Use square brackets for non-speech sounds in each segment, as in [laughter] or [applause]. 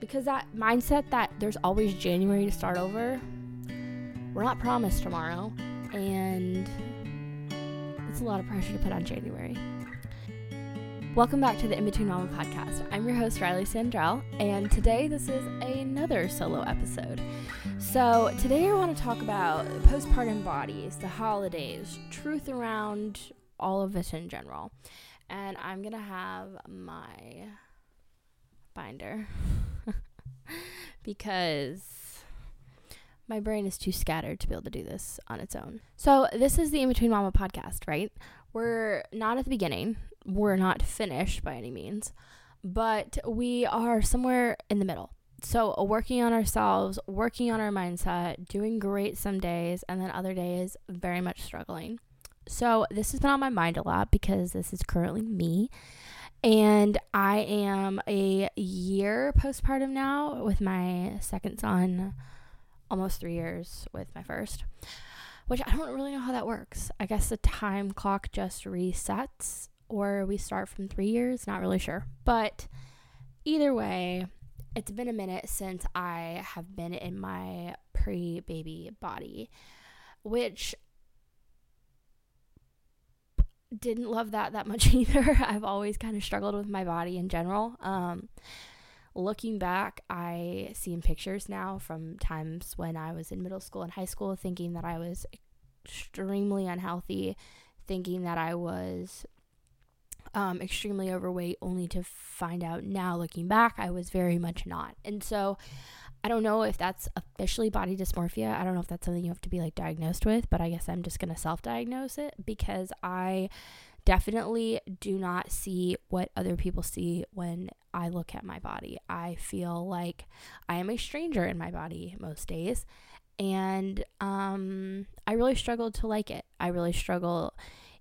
because that mindset that there's always January to start over, we're not promised tomorrow, and it's a lot of pressure to put on January. Welcome back to the In Between Mama podcast. I'm your host, Riley Sandrell, and today this is another solo episode. So, today I want to talk about postpartum bodies, the holidays, truth around all of this in general. And I'm going to have my binder [laughs] because my brain is too scattered to be able to do this on its own. So, this is the In Between Mama podcast, right? We're not at the beginning we're not finished by any means, but we are somewhere in the middle. So, working on ourselves, working on our mindset, doing great some days, and then other days, very much struggling. So, this has been on my mind a lot because this is currently me. And I am a year postpartum now with my second son, almost three years with my first, which I don't really know how that works. I guess the time clock just resets or we start from three years, not really sure. But either way, it's been a minute since I have been in my pre baby body, which didn't love that that much [laughs] either. I've always kind of struggled with my body in general. Um, looking back, I see in pictures now from times when I was in middle school and high school thinking that I was extremely unhealthy, thinking that I was um, extremely overweight, only to find out now, looking back, I was very much not. And so I don't know if that's officially body dysmorphia. I don't know if that's something you have to be like diagnosed with, but I guess I'm just going to self diagnose it because I definitely do not see what other people see when I look at my body. I feel like I am a stranger in my body most days. And um, I really struggle to like it. I really struggle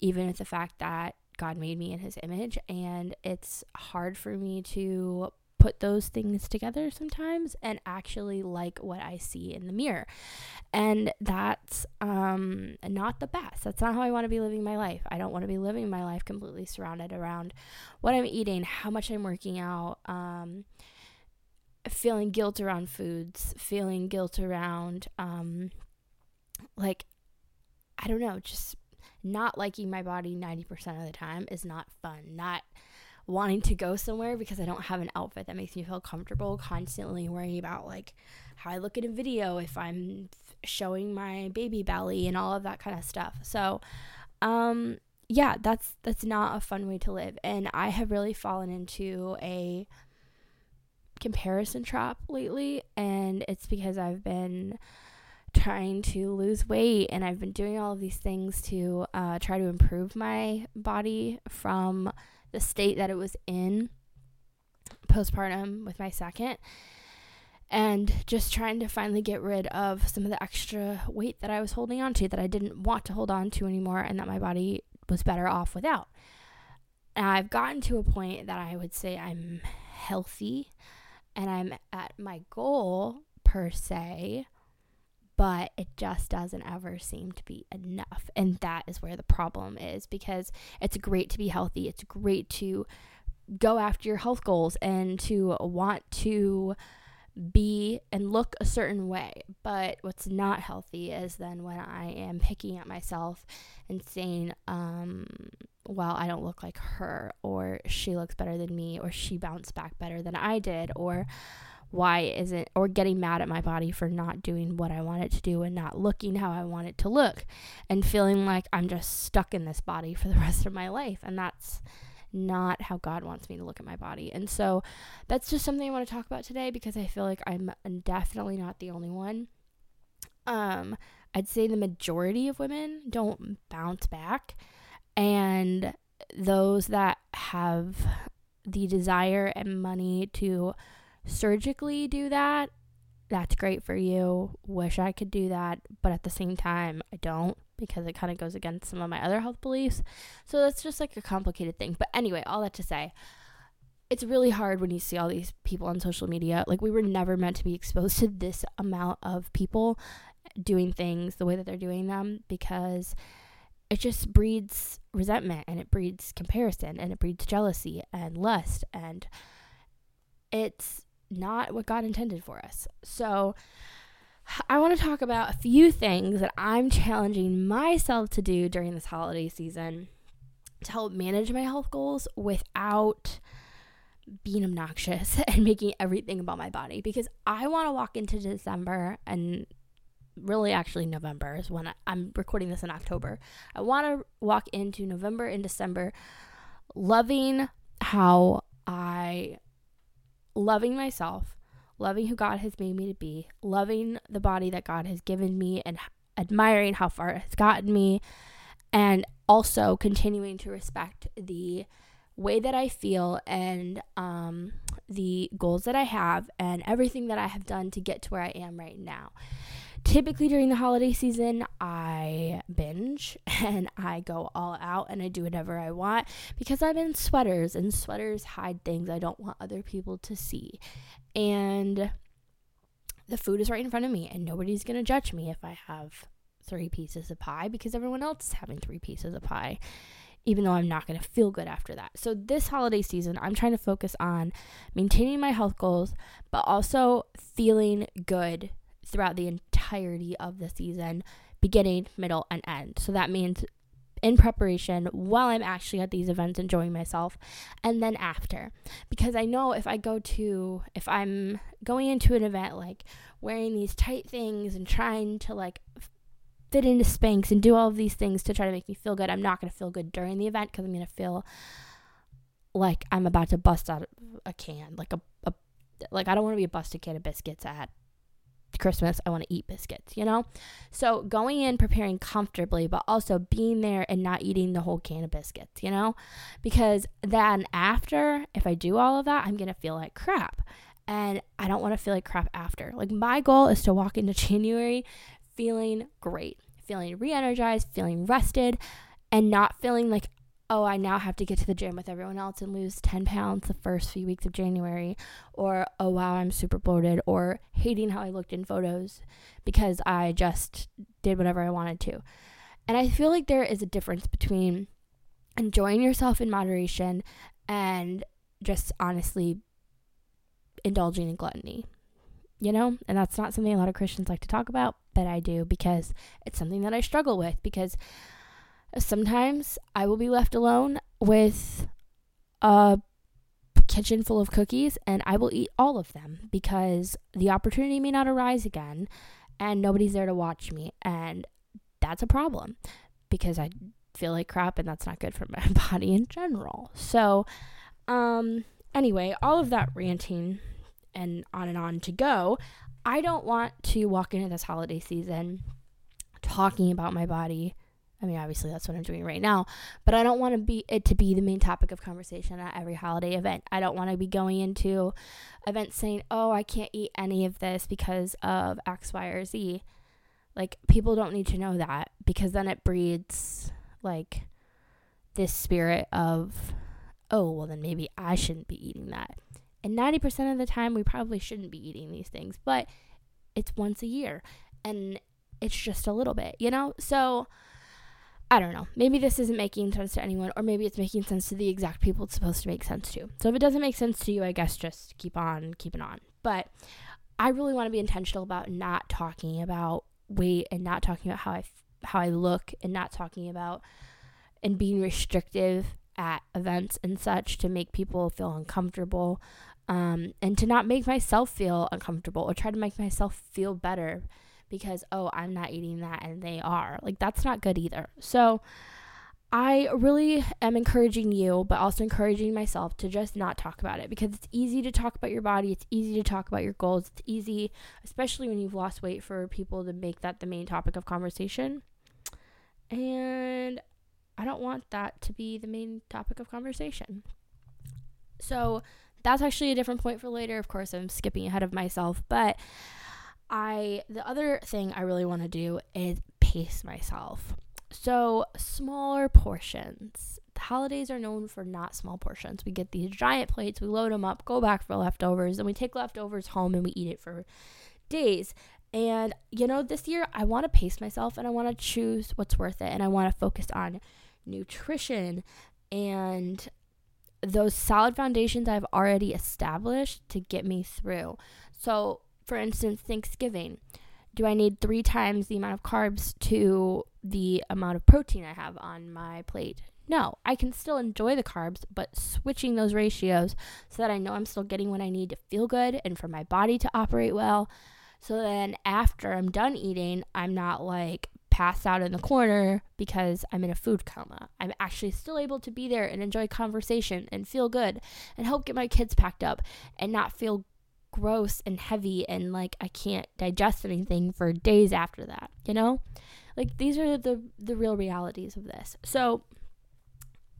even with the fact that God made me in his image and it's hard for me to put those things together sometimes and actually like what I see in the mirror. And that's um not the best. That's not how I want to be living my life. I don't want to be living my life completely surrounded around what I'm eating, how much I'm working out, um feeling guilt around foods, feeling guilt around um like I don't know, just not liking my body 90% of the time is not fun. Not wanting to go somewhere because I don't have an outfit that makes me feel comfortable, constantly worrying about like how I look in a video if I'm showing my baby belly and all of that kind of stuff. So, um yeah, that's that's not a fun way to live and I have really fallen into a comparison trap lately and it's because I've been trying to lose weight and I've been doing all of these things to uh, try to improve my body from the state that it was in postpartum with my second and just trying to finally get rid of some of the extra weight that I was holding on to that I didn't want to hold on to anymore and that my body was better off without. And I've gotten to a point that I would say I'm healthy and I'm at my goal per se but it just doesn't ever seem to be enough. And that is where the problem is because it's great to be healthy, it's great to go after your health goals and to want to be and look a certain way. But what's not healthy is then when I am picking at myself and saying, um, well, I don't look like her, or she looks better than me, or she bounced back better than I did, or why isn't or getting mad at my body for not doing what I want it to do and not looking how I want it to look and feeling like I'm just stuck in this body for the [laughs] rest of my life and that's not how God wants me to look at my body. And so that's just something I want to talk about today because I feel like I'm definitely not the only one. Um I'd say the majority of women don't bounce back and those that have the desire and money to surgically do that, that's great for you. Wish I could do that, but at the same time, I don't because it kind of goes against some of my other health beliefs. So that's just like a complicated thing. But anyway, all that to say, it's really hard when you see all these people on social media. Like, we were never meant to be exposed to this amount of people doing things the way that they're doing them because it just breeds resentment and it breeds comparison and it breeds jealousy and lust and it's not what God intended for us. So, I want to talk about a few things that I'm challenging myself to do during this holiday season to help manage my health goals without being obnoxious [laughs] and making everything about my body because I want to walk into December and really actually November is when I, am recording this in October. I want to walk into November and December loving how I loving myself, loving who God has made me to be, loving the body that God has given me and admiring how far it has gotten me and also continuing to respect the way that I feel and um, the goals that I have and everything that I have done to get to where I am right now. Typically during the holiday season, I binge [laughs] and I go all out and I do whatever I want because I'm in sweaters and sweaters hide things I don't want other people to see. And the food is right in front of me and nobody's going to judge me if I have three pieces of pie because everyone else is having three pieces of pie even though I'm not going to feel good after that. So, this holiday season, I'm trying to focus on maintaining my health goals, but also feeling good throughout the entirety of the season, beginning, middle, and end. So, that means in preparation while I'm actually at these events enjoying myself and then after because I know if I go to if I'm going into an event like wearing these tight things and trying to like fit into Spanx and do all of these things to try to make me feel good. I'm not going to feel good during the event because I'm going to feel like I'm about to bust out a can, like a, a like I don't want to be a busted can of biscuits at Christmas. I want to eat biscuits, you know? So going in preparing comfortably, but also being there and not eating the whole can of biscuits, you know? Because then after, if I do all of that, I'm going to feel like crap. And I don't want to feel like crap after. Like my goal is to walk into January feeling great, feeling re energized, feeling rested, and not feeling like, oh, I now have to get to the gym with everyone else and lose 10 pounds the first few weeks of January, or oh, wow, I'm super bloated, or hating how I looked in photos because I just did whatever I wanted to. And I feel like there is a difference between enjoying yourself in moderation and just honestly indulging in gluttony you know? And that's not something a lot of Christians like to talk about, but I do because it's something that I struggle with because sometimes I will be left alone with a kitchen full of cookies and I will eat all of them because the opportunity may not arise again and nobody's there to watch me and that's a problem because I feel like crap and that's not good for [laughs] my body in general. So um anyway, all of that ranting and on and on to go. I don't want to walk into this holiday season talking about my body. I mean, obviously that's what I'm doing right now, but I don't want to be it to be the main topic of conversation at every holiday event. I don't want to be going into events saying, "Oh, I can't eat any of this because of X, Y, or Z." Like people don't need to know that because then it breeds like this spirit of, "Oh, well then maybe I shouldn't be eating that." And 90% of the time, we probably shouldn't be eating these things, but it's once a year and it's just a little bit, you know? So I don't know. Maybe this isn't making sense to anyone, or maybe it's making sense to the exact people it's supposed to make sense to. So if it doesn't make sense to you, I guess just keep on keeping on. But I really want to be intentional about not talking about weight and not talking about how I how I look and not talking about and being restrictive at events and such to make people feel uncomfortable um, and to not make myself feel uncomfortable or try to make myself feel better because oh i'm not eating that and they are. Like that's not good either. So i really am encouraging you but also encouraging myself to just not talk about it because it's easy to talk about your body. It's easy to talk about your goals. It's easy especially when you've lost weight for people to make that the main topic of conversation. And i don't want that to be the main topic of conversation. So that's actually a different point for later. Of course, I'm skipping ahead of myself, but I the other thing I really want to do is pace myself. So, smaller portions. The holidays are known for not small portions. We get these giant plates, we load them up, go back for leftovers, and we take leftovers home and we eat it for days. And you know, this year I want to pace myself and I want to choose what's worth it and I want to focus on nutrition and those solid foundations I've already established to get me through. So, for instance, Thanksgiving. Do I need three times the amount of carbs to the amount of protein I have on my plate? No, I can still enjoy the carbs, but switching those ratios so that I know I'm still getting what I need to feel good and for my body to operate well. So then after I'm done eating, I'm not like passed out in the corner because I'm in a food coma. I'm actually still able to be there and enjoy conversation and feel good and help get my kids packed up and not feel gross and heavy and like I can't digest anything for days after that, you know? Like these are the the real realities of this. So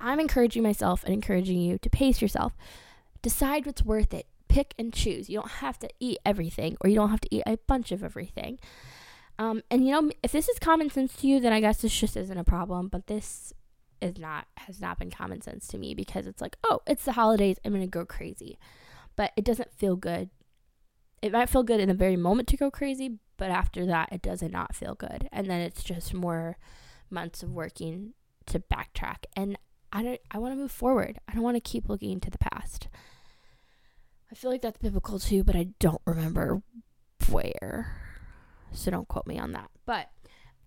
I'm encouraging myself and encouraging you to pace yourself. Decide what's worth it. Pick and choose. You don't have to eat everything or you don't have to eat a bunch of everything. Um, and you know, if this is common sense to you, then I guess this just isn't a problem. But this is not has not been common sense to me because it's like, oh, it's the holidays, I'm gonna go crazy. But it doesn't feel good. It might feel good in the very moment to go crazy, but after that, it does not feel good. And then it's just more months of working to backtrack. And I don't I want to move forward. I don't want to keep looking into the past. I feel like that's biblical too, but I don't remember where. So don't quote me on that. But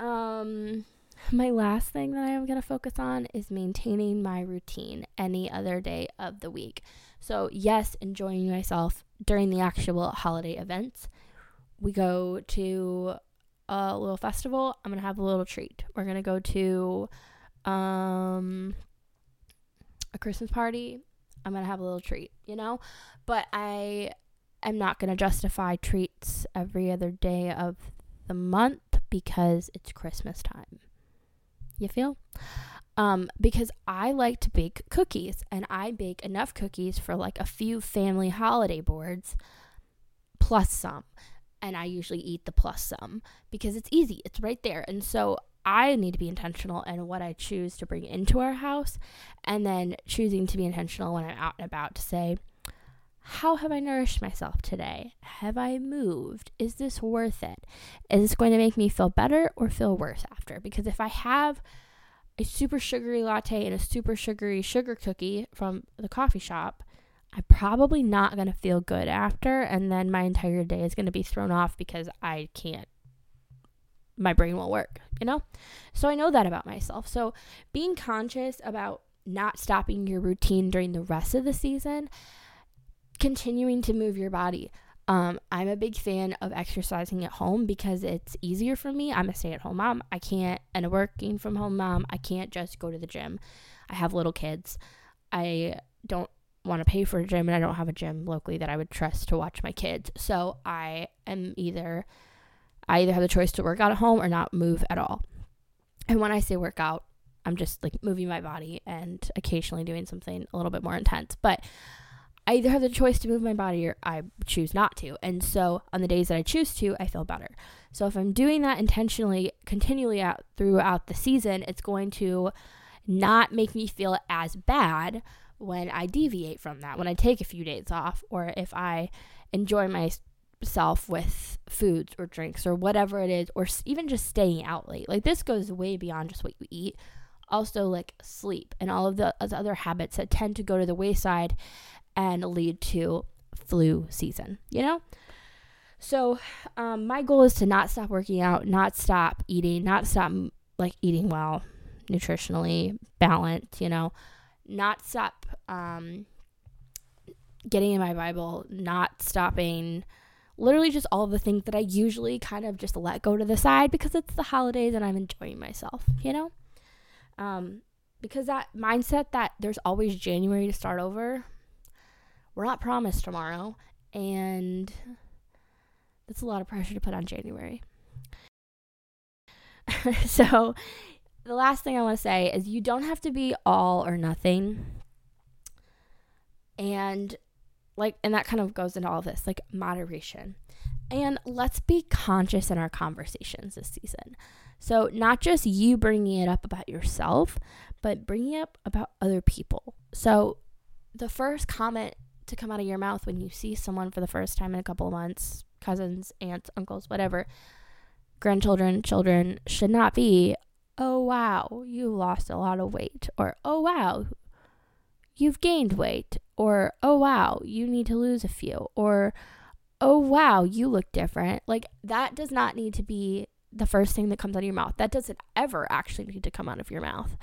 um my last thing that I am going to focus on is maintaining my routine any other day of the week. So, yes, enjoying myself during the actual holiday events. We go to a little festival. I'm going to have a little treat. We're going to go to um a Christmas party, I'm going to have a little treat, you know? But I am not going to justify treats every other day of the month because it's Christmas time. You feel? Um, because I like to bake cookies and I bake enough cookies for like a few family holiday boards plus some. And I usually eat the plus some because it's easy, it's right there. And so I need to be intentional in what I choose to bring into our house, and then choosing to be intentional when I'm out and about to say, how have I nourished myself today? Have I moved? Is this worth it? Is this going to make me feel better or feel worse after? Because if I have a super sugary latte and a super sugary sugar cookie from the coffee shop, I'm probably not going to feel good after. And then my entire day is going to be thrown off because I can't my brain won't work, you know? So I know that about myself. So being conscious about not stopping your routine during the rest of the season, continuing to move your body. Um, I'm a big fan of exercising at home because it's easier for me. I'm a stay at home mom. I can't, and a working from home mom, I can't just go to the gym. I have little kids. I don't want to pay for a gym and I don't have a gym locally that I would trust to watch my kids. So I am either I either have the choice to work out at home or not move at all. And when I say workout, I'm just like moving my body and occasionally doing something a little bit more intense. But I either have the choice to move my body or I choose not to. And so on the days that I choose to, I feel better. So if I'm doing that intentionally, continually out throughout the season, it's going to not make me feel as bad when I deviate from that, when I take a few days off, or if I enjoy myself with foods or drinks or whatever it is, or even just staying out late. Like this goes way beyond just what you eat. Also, like sleep and all of the other habits that tend to go to the wayside and lead to flu season, you know? So, um, my goal is to not stop working out, not stop eating, not stop like eating well, nutritionally balanced, you know, not stop um, getting in my Bible, not stopping literally just all the things that I usually kind of just let go to the side because it's the holidays and I'm enjoying myself, you know? Um, because that mindset that there's always January to start over, we're not promised tomorrow. And that's a lot of pressure to put on January. [laughs] so, the last thing I want to say is you don't have to be all or nothing. And like and that kind of goes into all this like moderation and let's be conscious in our conversations this season so not just you bringing it up about yourself but bringing it up about other people so the first comment to come out of your mouth when you see someone for the first time in a couple of months cousins aunts uncles whatever grandchildren children should not be oh wow you lost a lot of weight or oh wow you've gained weight, or oh wow, you need to lose a few, or oh wow, you look different. Like that does not need to be the first thing that comes out of your mouth. That doesn't ever actually need to come out of your mouth.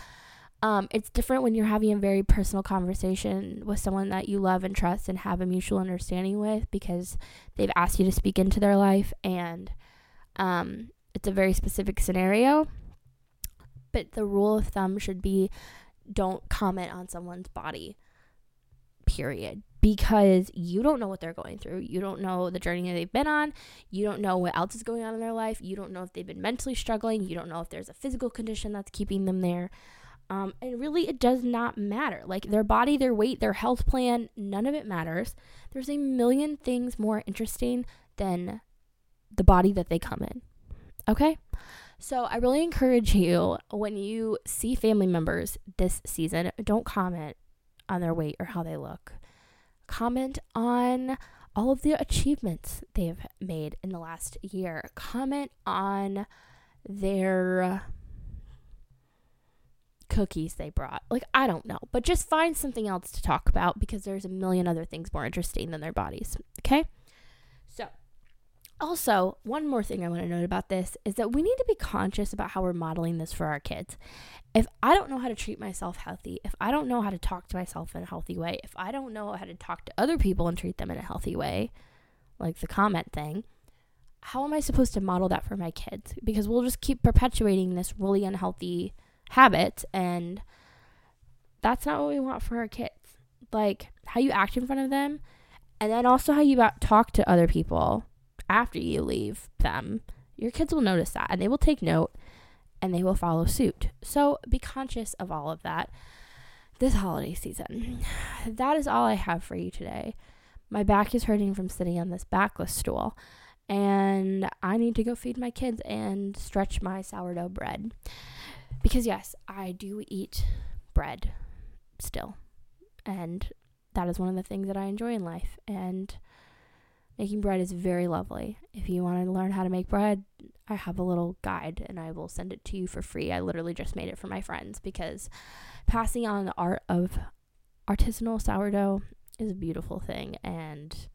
Um, it's different when you're having a very personal conversation with someone that you love and trust and have a mutual understanding with because they've asked you to speak into their life and um, it's a very specific scenario. But the rule of thumb should be don't comment on someone's body, period. Because you don't know what they're going through. You don't know the journey that they've been on. You don't know what else is going on in their life. You don't know if they've been mentally struggling. You don't know if there's a physical condition that's keeping them there. Um, and really, it does not matter. Like their body, their weight, their health plan, none of it matters. There's a million things more interesting than the body that they come in. Okay? So I really encourage you when you see family members this season, don't comment on their weight or how they look. Comment on all of the achievements they've made in the last year. Comment on their cookies they brought. Like, I don't know, but just find something else to talk about because there's a million other things more interesting than their bodies. Okay? So, also, one more thing I want to note about this is that we need to be conscious about how we're modeling this for our kids. If I don't know how to treat myself healthy, if I don't know how to talk to myself in a healthy way, if I don't know how to talk to other people and treat them in a healthy way, like the comment thing, how am I supposed to model that for my kids? Because we'll just keep perpetuating this really unhealthy habit and that's not what we want for our kids. Like how you act in front of them and then also how you talk to other people after you leave them. Your kids will notice that and they will take note and they will follow suit. So be conscious of all of that this holiday season. [sighs] That is all I have for you today. My back is hurting from sitting on this backless stool, and I need to go feed my kids and stretch my sourdough bread. Because, yes, I do eat bread still. And that is one of the things that I enjoy in life. And making bread is very lovely. If you want to learn how to make bread, I have a little guide and I will send it to you for free. I literally just made it for my friends because passing on the art of artisanal sourdough is a beautiful thing and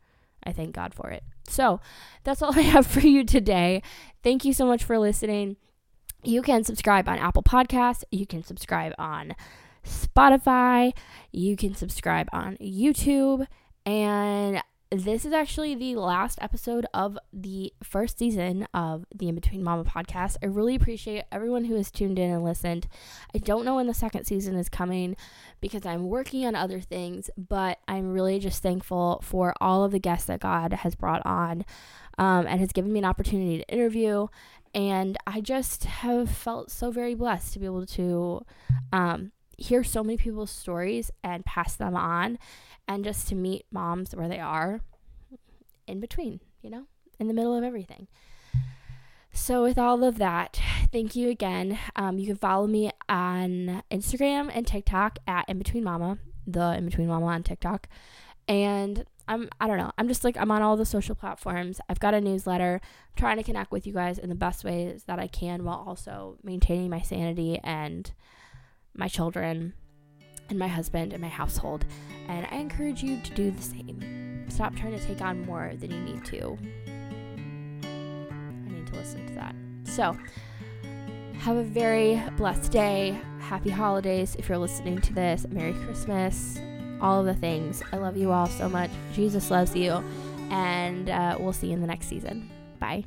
I thank God for it. So, that's all [laughs] I have for you today. Thank you so much for listening. You can subscribe on Apple Podcasts. You can subscribe on Spotify. You can subscribe on YouTube. And this is actually the last episode of the first season of the In Between Mama podcast. I really appreciate everyone who has tuned in and listened. I don't know when the second season is coming because I'm working on other things, but I'm really just thankful for all of the guests that God has brought on um, and has given me an opportunity to interview. And I just have felt so very blessed to be able to um, hear so many people's stories and pass them on and just to meet moms where they are in between, you know, in the middle of everything. So, with all of that, thank you again. Um, you can follow me on Instagram and TikTok at In Between Mama, the In Between Mama on TikTok. And I'm, I don't know, I'm just like, I'm on all the social platforms. I've got a newsletter, I'm trying to connect with you guys in the best ways that I can while also maintaining my sanity and my children and my husband and my household. And I encourage you to do the same. Stop trying to take on more than you need to. I need to listen to that. So, have a very blessed day. Happy holidays if you're listening to this. Merry Christmas. All of the things. I love you all so much. Jesus loves you. And uh, we'll see you in the next season. Bye.